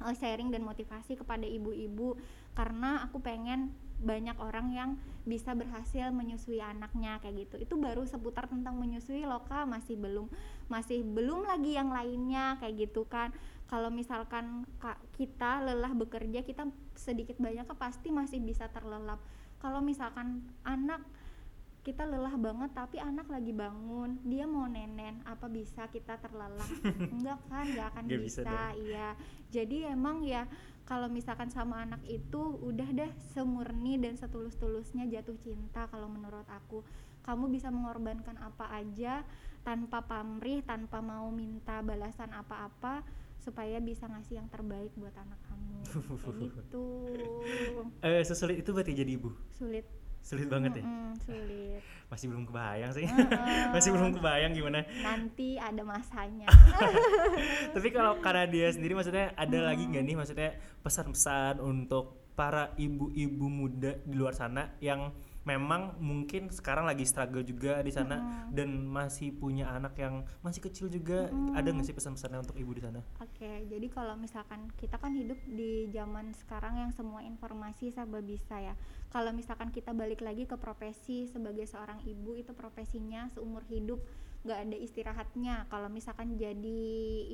eh, sharing dan motivasi kepada ibu-ibu karena aku pengen banyak orang yang bisa berhasil menyusui anaknya kayak gitu. Itu baru seputar tentang menyusui loh Kak masih belum masih belum lagi yang lainnya kayak gitu kan. Kalau misalkan kak kita lelah bekerja kita sedikit banyak pasti masih bisa terlelap. Kalau misalkan anak kita lelah banget tapi anak lagi bangun dia mau nenen apa bisa kita terlelap? [LAUGHS] Enggak kan enggak akan Nggak bisa bisa, iya. Jadi emang ya kalau misalkan sama anak itu udah deh semurni dan setulus-tulusnya jatuh cinta kalau menurut aku. Kamu bisa mengorbankan apa aja tanpa pamrih tanpa mau minta balasan apa-apa supaya bisa ngasih yang terbaik buat anak kamu. Kayak [LAUGHS] gitu. Eh, sesulit itu berarti jadi ibu? Sulit. Sulit banget ya? Mm-mm, sulit. [LAUGHS] Masih belum kebayang sih. Heeh. [LAUGHS] masih belum kebayang gimana. Nanti ada masanya. Tapi kalau karena dia sendiri maksudnya ada lagi nggak nih maksudnya pesan-pesan untuk para ibu-ibu muda di luar sana yang memang mungkin sekarang lagi struggle juga di sana dan masih punya anak yang masih kecil juga ada nggak sih pesan-pesannya untuk ibu di sana Oke, jadi kalau misalkan kita kan hidup di zaman sekarang yang semua informasi serba bisa ya. Kalau misalkan kita balik lagi ke profesi sebagai seorang ibu itu profesinya seumur hidup nggak ada istirahatnya. Kalau misalkan jadi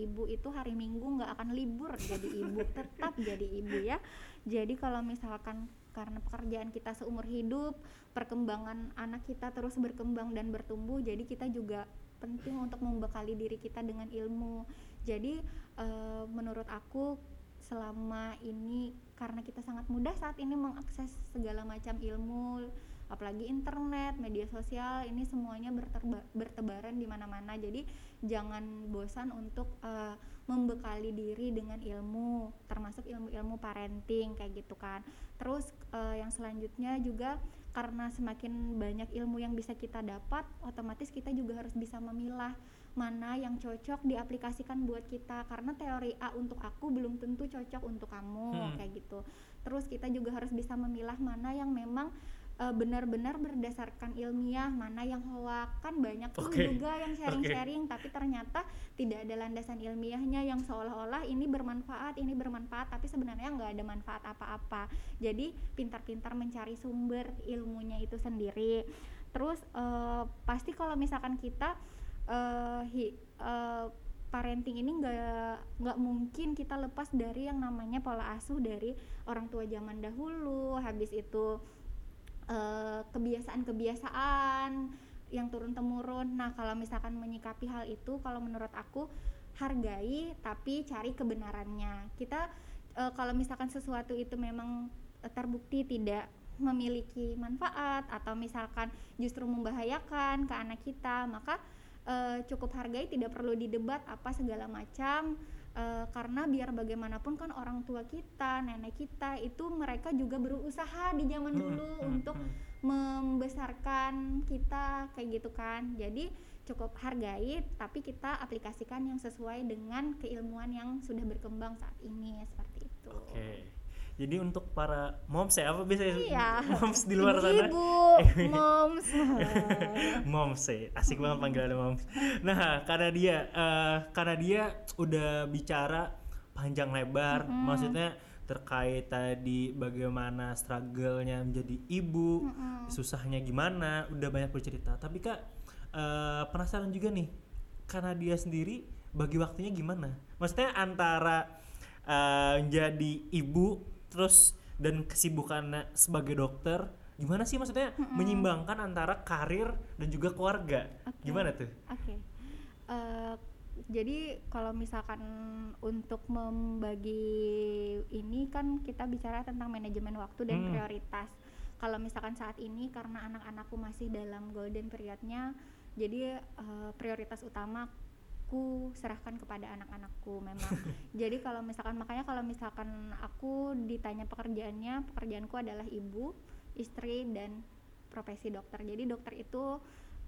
ibu itu hari Minggu nggak akan libur jadi ibu, [LAUGHS] tetap jadi ibu ya. Jadi kalau misalkan karena pekerjaan kita seumur hidup, perkembangan anak kita terus berkembang dan bertumbuh, jadi kita juga penting untuk membekali diri kita dengan ilmu. Jadi eh, menurut aku selama ini karena kita sangat mudah saat ini mengakses segala macam ilmu, apalagi internet, media sosial, ini semuanya berterba- bertebaran di mana-mana. Jadi jangan bosan untuk eh, membekali diri dengan ilmu, termasuk ilmu-ilmu parenting kayak gitu kan. Terus eh, yang selanjutnya juga karena semakin banyak ilmu yang bisa kita dapat, otomatis kita juga harus bisa memilah mana yang cocok diaplikasikan buat kita karena teori A untuk aku belum tentu cocok untuk kamu Hmm. kayak gitu. Terus kita juga harus bisa memilah mana yang memang benar-benar berdasarkan ilmiah, mana yang hoak. Kan banyak tuh Oke. juga yang sharing-sharing tapi ternyata tidak ada landasan ilmiahnya yang seolah-olah ini bermanfaat, ini bermanfaat tapi sebenarnya nggak ada manfaat apa-apa. Jadi pintar-pintar mencari sumber ilmunya itu sendiri. Terus eh, pasti kalau misalkan kita eh, hi- eh, parenting ini nggak nggak mungkin kita lepas dari yang namanya pola asuh dari orang tua zaman dahulu habis itu eh, kebiasaan-kebiasaan yang turun temurun nah kalau misalkan menyikapi hal itu kalau menurut aku hargai tapi cari kebenarannya. Kita eh, kalau misalkan sesuatu itu memang eh, terbukti tidak memiliki manfaat atau misalkan justru membahayakan ke anak kita maka eh, cukup hargai tidak perlu didebat apa segala macam eh, karena biar bagaimanapun kan orang tua kita nenek kita itu mereka juga berusaha di zaman Hmm, dulu hmm, untuk hmm. membesarkan kita kayak gitu kan. Jadi cukup hargai tapi kita aplikasikan yang sesuai dengan keilmuan yang sudah berkembang saat ini seperti itu. Oke jadi untuk para moms ya apa biasanya Iya. moms di luar sana ibu [LAUGHS] moms moms sih asik banget panggilannya moms nah karena dia eh, karena dia udah bicara panjang lebar Mm-mm. maksudnya terkait tadi bagaimana struggle-nya menjadi ibu Mm-mm. susahnya gimana udah banyak bercerita tapi kak eh, penasaran juga nih karena dia sendiri bagi waktunya gimana maksudnya antara eh, menjadi ibu terus dan kesibukannya sebagai dokter gimana sih maksudnya menyimbangkan antara karir dan juga keluarga Oke. gimana tuh Oke. Eh, jadi kalau misalkan untuk membagi ini kan kita bicara tentang manajemen waktu dan Hmm. prioritas. Kalau misalkan saat ini karena anak-anakku masih dalam golden periodnya, jadi eh, prioritas utama ku serahkan kepada anak-anakku memang. [LAUGHS] jadi kalau misalkan makanya kalau misalkan aku ditanya pekerjaannya, pekerjaanku adalah ibu, istri dan profesi dokter. Jadi dokter itu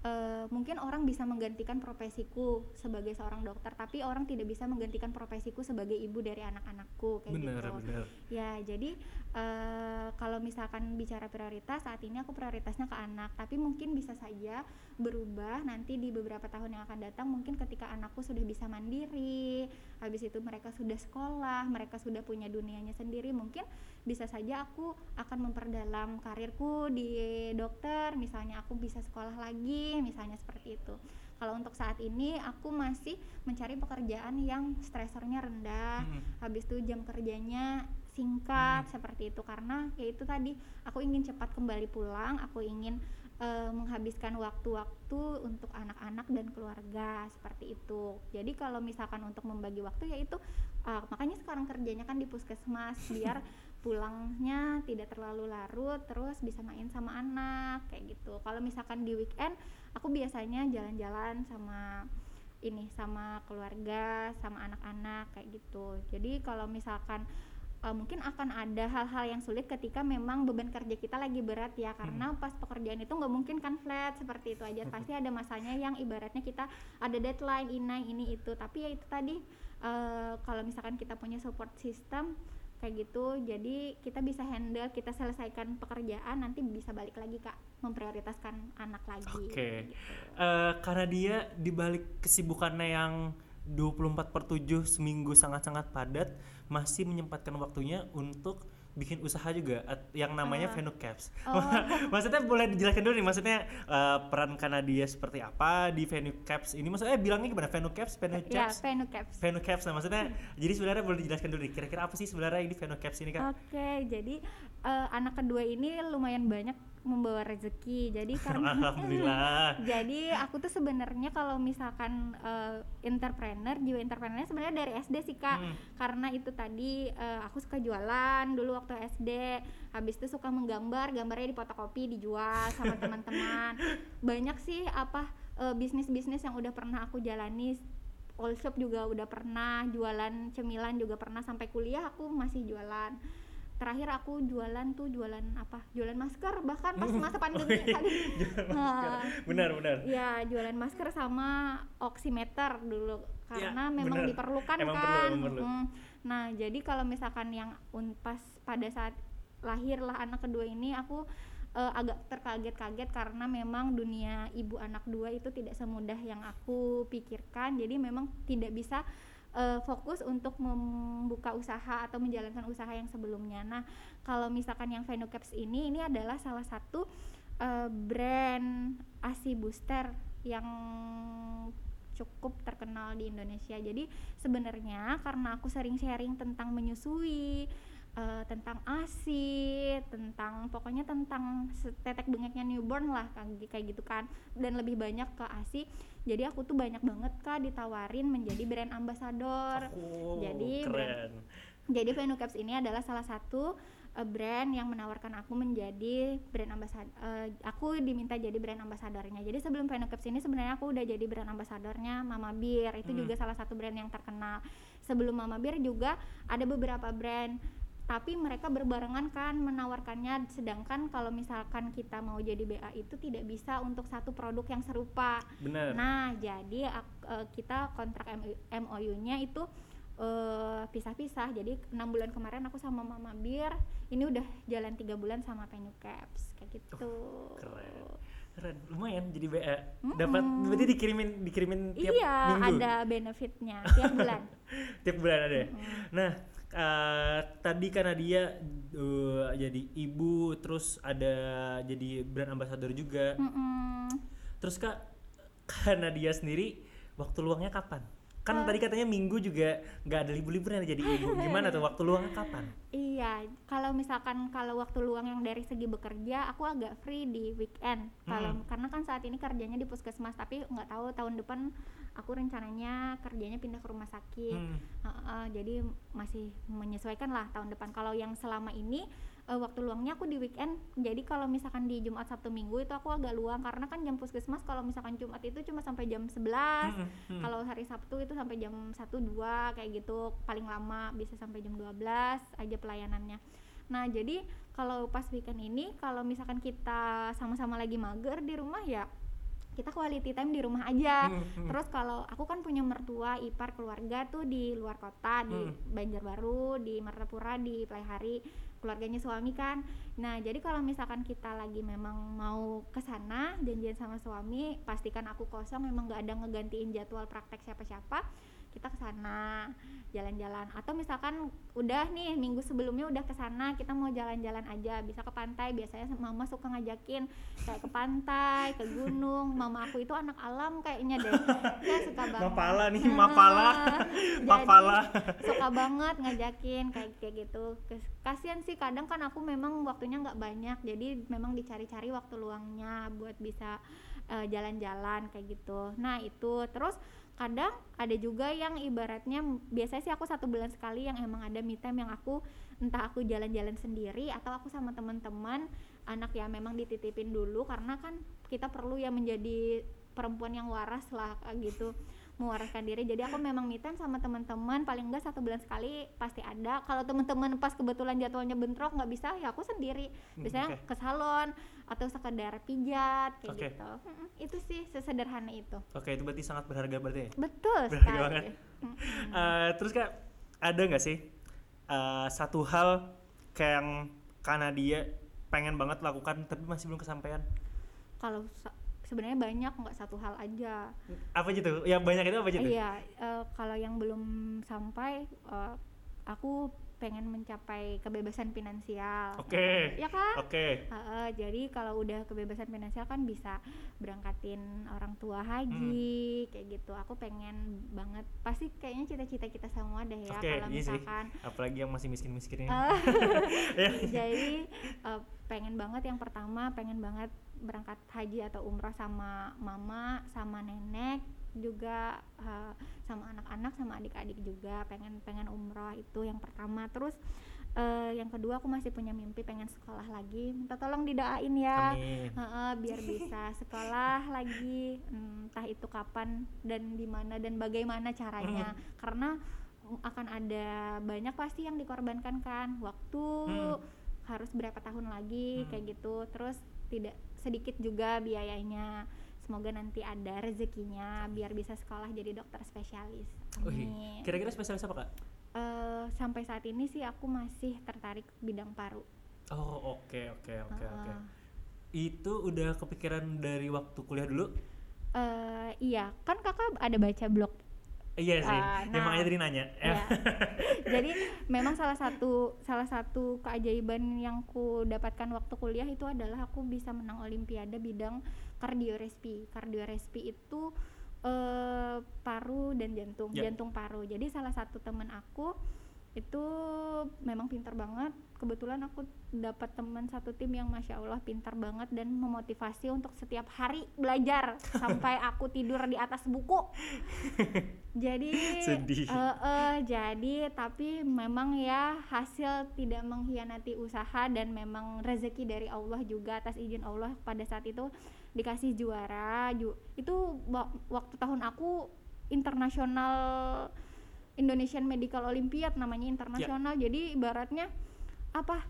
eh, mungkin orang bisa menggantikan profesiku sebagai seorang dokter, tapi orang tidak bisa menggantikan profesiku sebagai ibu dari anak-anakku kayak bener gitu. bener Ya, jadi eh, kalau misalkan bicara prioritas saat ini aku prioritasnya ke anak, tapi mungkin bisa saja berubah nanti di beberapa tahun yang akan datang mungkin ketika anakku sudah bisa mandiri, habis itu mereka sudah sekolah, mereka sudah punya dunianya sendiri, mungkin bisa saja aku akan memperdalam karirku di dokter, misalnya aku bisa sekolah lagi, misalnya seperti itu. Kalau untuk saat ini aku masih mencari pekerjaan yang stresornya rendah, Mm-mm. habis itu jam kerjanya singkat seperti itu karena ya itu tadi aku ingin cepat kembali pulang aku ingin eh, menghabiskan waktu-waktu untuk anak-anak dan keluarga seperti itu jadi kalau misalkan untuk membagi waktu ya itu eh, makanya sekarang kerjanya kan di puskesmas biar [LAUGHS] pulangnya tidak terlalu larut terus bisa main sama anak kayak gitu. Kalau misalkan di weekend aku biasanya jalan-jalan sama ini sama keluarga sama anak-anak kayak gitu. Jadi kalau misalkan uh, mungkin akan ada hal-hal yang sulit ketika memang beban kerja kita lagi berat ya karena pas pekerjaan itu nggak mungkin kan flat seperti itu aja. Pasti ada masanya yang ibaratnya kita ada deadline ini ini itu. Tapi ya itu tadi uh, kalau misalkan kita punya support system kayak gitu jadi kita bisa handle kita selesaikan pekerjaan nanti bisa balik lagi kak memprioritaskan anak lagi Oke. gitu. Eh, karena dia dibalik kesibukannya yang 24 per 7 seminggu sangat-sangat padat masih menyempatkan waktunya untuk bikin usaha juga yang namanya Ah. Venucaps. Oh. [LAUGHS] maksudnya boleh dijelaskan dulu nih maksudnya eh, peran Kanadia seperti apa di Venucaps ini maksudnya eh, bilangnya gimana Venucaps ya Venucaps Venucaps Venucaps nah maksudnya jadi sebenarnya boleh dijelaskan dulu nih kira-kira apa sih sebenarnya ini Venucaps ini kan Oke, jadi eh, anak kedua ini lumayan banyak membawa rezeki. Jadi [LAUGHS] karena Alhamdulillah [LAUGHS] jadi aku tuh sebenarnya kalau misalkan eh, entrepreneur, jiwa entrepreneurnya sebenarnya dari SD sih kak. Hmm. Karena itu tadi eh, aku suka jualan dulu waktu SD. Habis itu suka menggambar, gambarnya difotokopi, dijual sama [LAUGHS] teman-teman. Banyak sih apa eh, bisnis-bisnis yang udah pernah aku jalani. All shop juga udah pernah, jualan cemilan juga pernah sampai kuliah aku masih jualan terakhir aku jualan tuh jualan apa jualan masker bahkan pas [LAUGHS] masa pandemi tadi [LAUGHS] Jualan Nah, masker. benar benar ya jualan masker sama oximeter dulu karena Ya, memang benar. diperlukan Emang perlu, kan emang perlu. Mm. nah jadi kalau misalkan yang pas pada saat lahirlah anak kedua ini aku eh, agak terkaget-kaget karena memang dunia ibu anak dua itu tidak semudah yang aku pikirkan jadi memang tidak bisa eh, fokus untuk membuka usaha atau menjalankan usaha yang sebelumnya. Nah, kalau misalkan yang Venucaps ini ini adalah salah satu eh, brand ASI booster yang cukup terkenal di Indonesia. Jadi sebenarnya karena aku sering sharing tentang menyusui, eh, tentang ASI, tentang pokoknya tentang tetek bengeknya newborn lah kayak gitu kan dan lebih banyak ke ASI. Jadi aku tuh banyak banget Kak ditawarin menjadi brand ambassador. Oh, Jadi keren Jadi Venucaps ini adalah salah satu eh, brand yang menawarkan aku menjadi brand ambasador. aku diminta jadi brand ambasadornya. Jadi sebelum Venucaps ini sebenarnya aku udah jadi brand ambasadornya Mama Bir. Itu Hmm. juga salah satu brand yang terkenal. Sebelum Mama Bir juga ada beberapa brand tapi mereka berbarengan kan menawarkannya sedangkan kalau misalkan kita mau jadi BA itu tidak bisa untuk satu produk yang serupa benar Nah, jadi eh, kita kontrak MOU-nya itu eh, pisah-pisah. Jadi enam bulan kemarin aku sama Mama Bir, ini udah jalan tiga bulan sama Penny Caps kayak gitu. keren. keren lumayan jadi BA Mm-mm. dapat berarti dikirimin dikirimin tiap Iya, minggu ada benefitnya tiap bulan. [LAUGHS] tiap bulan ada ya? Mm-mm. nah eh, tadi karena dia eh, jadi ibu terus ada jadi brand ambassador juga Mm-mm. terus kak karena dia sendiri waktu luangnya kapan kan tadi katanya minggu juga nggak ada libur-liburnya jadi ibu [LAUGHS] gimana tuh waktu luangnya kapan Iya, kalau misalkan kalau waktu luang yang dari segi bekerja, aku agak free di weekend. Kalau Hmm. karena kan saat ini kerjanya di puskesmas, tapi nggak tahu tahun depan aku rencananya kerjanya pindah ke rumah sakit. Hmm. Heeh, jadi masih menyesuaikan lah tahun depan. Kalau yang selama ini eh, waktu luangnya aku di weekend. Jadi kalau misalkan di Jumat Sabtu Minggu itu aku agak luang karena kan jam puskesmas kalau misalkan Jumat itu cuma sampai jam 11. Hmm, hmm. Kalau hari Sabtu itu sampai jam 1 2 kayak gitu, paling lama bisa sampai jam 12 aja pelayanannya. Nah, jadi kalau pas weekend ini kalau misalkan kita sama-sama lagi mager di rumah ya kita quality time di rumah aja. Hmm, hmm. Terus kalau aku kan punya mertua, ipar, keluarga tuh di luar kota, di Hmm. Banjarbaru, di Martapura, di Playhari, keluarganya suami kan. Nah, jadi kalau misalkan kita lagi memang mau ke sana janjian sama suami, pastikan aku kosong memang nggak ada ngegantiin jadwal praktek siapa-siapa. Kita ke sana jalan-jalan. Atau misalkan udah nih minggu sebelumnya udah ke sana kita mau jalan-jalan aja. Bisa ke pantai biasanya mama suka ngajakin. Kayak ke pantai ke gunung. Mama aku itu anak alam kayaknya deh. Ya suka [LAUGHS] banget. Mapala nih, mapala. [LAUGHS] Mapala. suka banget ngajakin kayak kayak gitu. Kasihan sih kadang kan aku memang waktunya nggak banyak. Jadi memang dicari-cari waktu luangnya buat bisa eh, jalan-jalan kayak gitu. Nah itu. Terus kadang ada juga yang ibaratnya biasanya sih aku satu bulan sekali yang emang ada me time yang aku entah aku jalan-jalan sendiri atau aku sama teman-teman anak ya memang dititipin dulu karena kan kita perlu ya menjadi perempuan yang waras lah gitu mewaraskan diri. Jadi aku memang me time sama teman-teman paling enggak satu bulan sekali pasti ada. Kalau teman-teman pas kebetulan jadwalnya bentrok nggak bisa ya aku sendiri. Hmm, biasanya ke salon atau sekedar pijat kayak Oke. gitu Mm-mm, itu sih sesederhana itu Oke, itu berarti sangat berharga berarti ya. betul Berharga sekali banget. Eh, terus kak, ada nggak sih eh, satu hal kayak yang Kanadia pengen banget lakukan tapi masih belum kesampaian? kalau sebenarnya banyak nggak satu hal aja Apa aja tuh? Yang banyak itu apa aja tuh? iya eh, kalau yang belum sampai eh, aku pengen mencapai kebebasan finansial Oke. ya kan Oke. Heeh, jadi kalau udah kebebasan finansial kan bisa berangkatin orang tua haji Hmm. kayak gitu. Aku pengen banget pasti kayaknya cita-cita kita semua deh ya Oke, kalau iya sih. misalkan Apalagi yang masih miskin-miskin ini. [LAUGHS] Ya. [LAUGHS] jadi eh, pengen banget yang pertama pengen banget berangkat haji atau umrah sama mama sama nenek juga eh, sama anak-anak sama adik-adik juga pengen pengen umrah itu yang pertama. Terus eh, yang kedua aku masih punya mimpi pengen sekolah lagi. Minta tolong didoain ya. Amin. Heeh, biar bisa [LAUGHS] sekolah lagi. Hmm, entah itu kapan dan di mana dan bagaimana caranya. Karena mm, akan ada banyak pasti yang dikorbankan kan. Waktu Hmm. harus berapa tahun lagi Hmm. kayak gitu. Terus tidak sedikit juga biayanya semoga nanti ada rezekinya biar bisa sekolah jadi dokter spesialis amin kira-kira spesialis apa kak? Eh, sampai saat ini sih aku masih tertarik bidang paru Oh oke oke oke oke. Heeh. Itu udah kepikiran dari waktu kuliah dulu? Eh, iya kan kakak ada baca blog Iya sih. Ya nah. makanya tadi nanya. Ya. Jadi memang salah satu salah satu keajaiban yang ku dapatkan waktu kuliah itu adalah aku bisa menang olimpiade bidang kardiorespi. Kardiorespi itu eh, paru dan jantung, Ya. jantung paru. Jadi salah satu teman aku itu memang pintar banget. Kebetulan aku dapat teman satu tim yang masya Allah pintar banget dan memotivasi untuk setiap hari belajar [LAUGHS] sampai aku tidur di atas buku. Jadi Sedih. eh, eh, jadi tapi memang ya hasil tidak mengkhianati usaha dan memang rezeki dari Allah juga atas izin Allah pada saat itu dikasih juara ju- itu wa- waktu tahun aku internasional Indonesian Medical Olympiad namanya internasional. Jadi ibaratnya apa?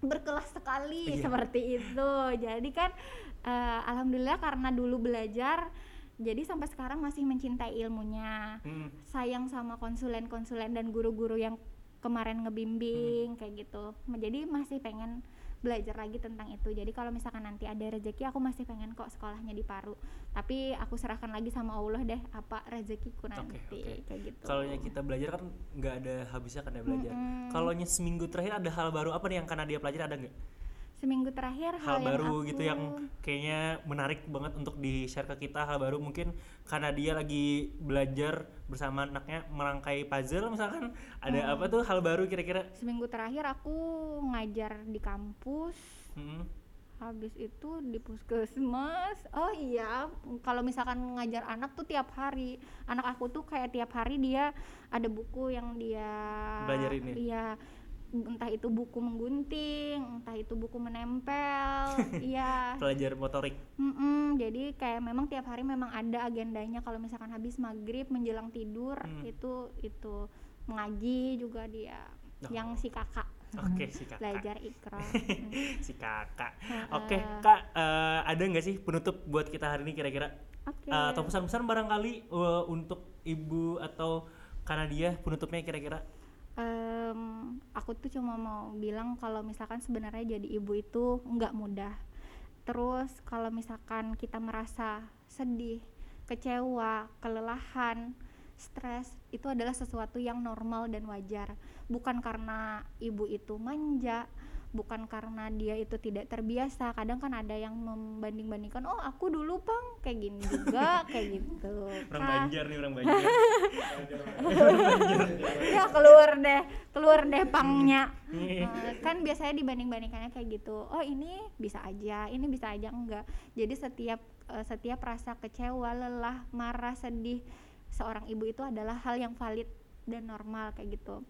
Berkelas sekali Iya. seperti itu. Jadi kan eh, alhamdulillah karena dulu belajar jadi sampai sekarang masih mencintai ilmunya. Hmm. sayang sama konsulen-konsulen dan guru-guru yang kemarin ngebimbing kayak gitu. Jadi masih pengen belajar lagi tentang itu jadi kalau misalkan nanti ada rezeki aku masih pengen kok sekolahnya di Paru tapi aku serahkan lagi sama Allah deh apa rezekiku nanti oke. kayak gitu Kalau kita belajar kan nggak ada habisnya kan ya belajar. Mm-mm. Kalau seminggu terakhir ada hal baru apa nih yang karena dia pelajari ada nggak? Seminggu terakhir hal, hal, baru yang aku, gitu yang kayaknya menarik banget untuk di share ke kita hal baru mungkin karena dia lagi belajar bersama anaknya merangkai puzzle misalkan ada Hmm. apa tuh hal baru kira-kira seminggu terakhir aku ngajar di kampus Hmm. habis itu di puskesmas oh iya kalau misalkan ngajar anak tuh tiap hari anak aku tuh kayak tiap hari dia ada buku yang dia Belajarin ya? iya entah itu buku menggunting entah itu buku menempel [LAUGHS] iya. Pelajar motorik. Mm-mm, jadi kayak memang tiap hari memang ada agendanya kalau misalkan habis maghrib menjelang tidur Hmm. itu itu. Mengaji juga dia Oh. yang si kakak. Oke si kakak. Belajar ikro [LAUGHS] si kakak. Oke kak eh, ada nggak sih penutup buat kita hari ini kira-kira? Oke. Eh, atau pesan-pesan barangkali eh, untuk ibu atau karena dia penutupnya kira-kira Em, aku tuh cuma mau bilang kalau misalkan sebenarnya jadi ibu itu nggak mudah. Terus kalau misalkan kita merasa sedih, kecewa, kelelahan, stres itu adalah sesuatu yang normal dan wajar. Bukan karena ibu itu manja, bukan karena dia itu tidak terbiasa. Kadang kan ada yang membanding-bandingkan, "Oh, aku dulu, Pang, kayak gini juga, [LAUGHS] kayak gitu." orang Kak, Banjar nih orang [LAUGHS] Banjar. Ya keluar deh keluar deh pangnya. Iya. Eh, kan biasanya dibanding-bandingkannya kayak gitu. Oh ini bisa aja ini bisa aja. Enggak. Jadi setiap eh, setiap rasa kecewa lelah marah sedih seorang ibu itu adalah hal yang valid dan normal kayak gitu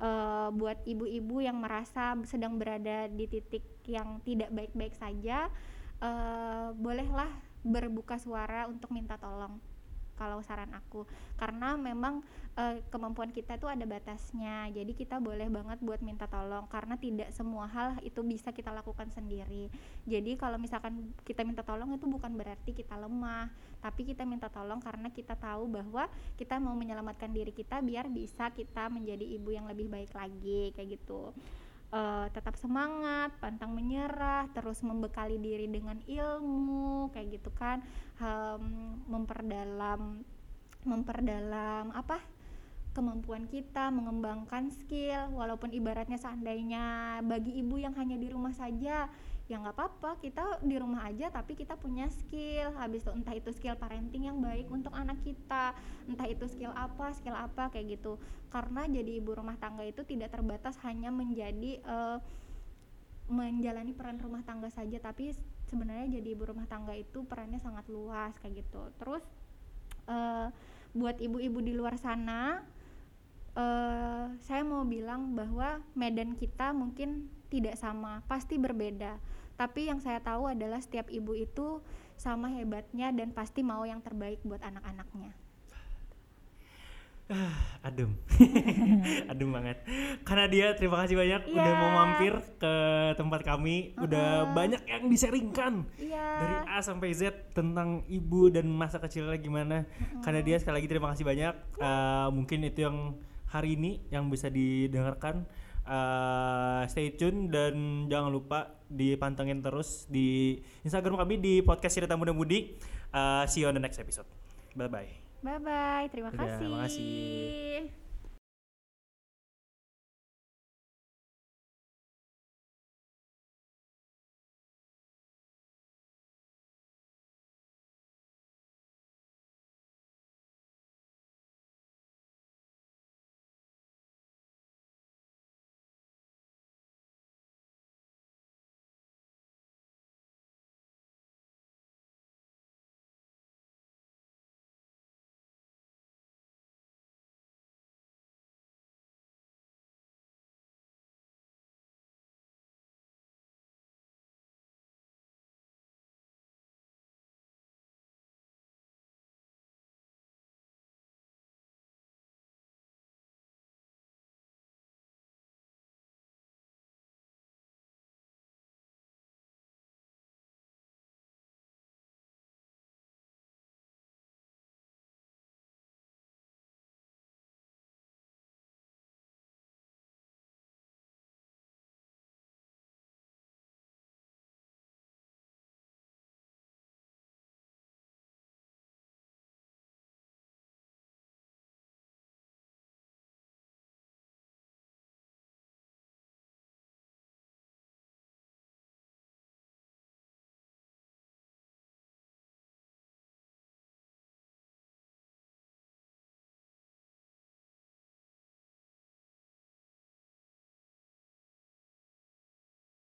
Eh, buat ibu-ibu yang merasa sedang berada di titik yang tidak baik-baik saja eh, bolehlah berbuka suara untuk minta tolong kalau saran aku. Karena memang eh, kemampuan kita tuh ada batasnya. Jadi kita boleh banget buat minta tolong karena tidak semua hal itu bisa kita lakukan sendiri. Jadi kalau misalkan kita minta tolong itu bukan berarti kita lemah tapi kita minta tolong karena kita tahu bahwa kita mau menyelamatkan diri kita biar bisa kita menjadi ibu yang lebih baik lagi kayak gitu Eh, tetap semangat, pantang menyerah, terus membekali diri dengan ilmu, kayak gitu kan, Hem, memperdalam, memperdalam apa? Kemampuan kita, mengembangkan skill, walaupun ibaratnya seandainya bagi ibu yang hanya di rumah saja, ya nggak apa-apa, kita di rumah aja, tapi kita punya skill, habis itu entah itu skill parenting yang baik untuk anak kita, entah itu skill apa, skill apa kayak gitu, karena jadi ibu rumah tangga itu tidak terbatas hanya menjadi eh, menjalani peran rumah tangga saja tapi sebenarnya jadi ibu rumah tangga itu perannya sangat luas kayak gitu. Terus eh, buat ibu-ibu di luar sana eh, saya mau bilang bahwa medan kita mungkin tidak sama pasti berbeda tapi yang saya tahu adalah setiap ibu itu sama hebatnya dan pasti mau yang terbaik buat anak-anaknya. [SIGHS] Adem. [LAUGHS] Adem banget. Karena dia terima kasih banyak Iya. udah mau mampir ke tempat kami. Udah banyak yang diseringkan iya. dari A sampai Z tentang ibu dan masa kecilnya gimana. Karena dia sekali lagi terima kasih banyak. Eh, mungkin itu yang hari ini yang bisa didengarkan Eh, stay tune dan jangan lupa dipantengin terus di Instagram kami di podcast cerita muda mudi. Eh, see you on the next episode. Bye bye bye bye terima kasih. makasih.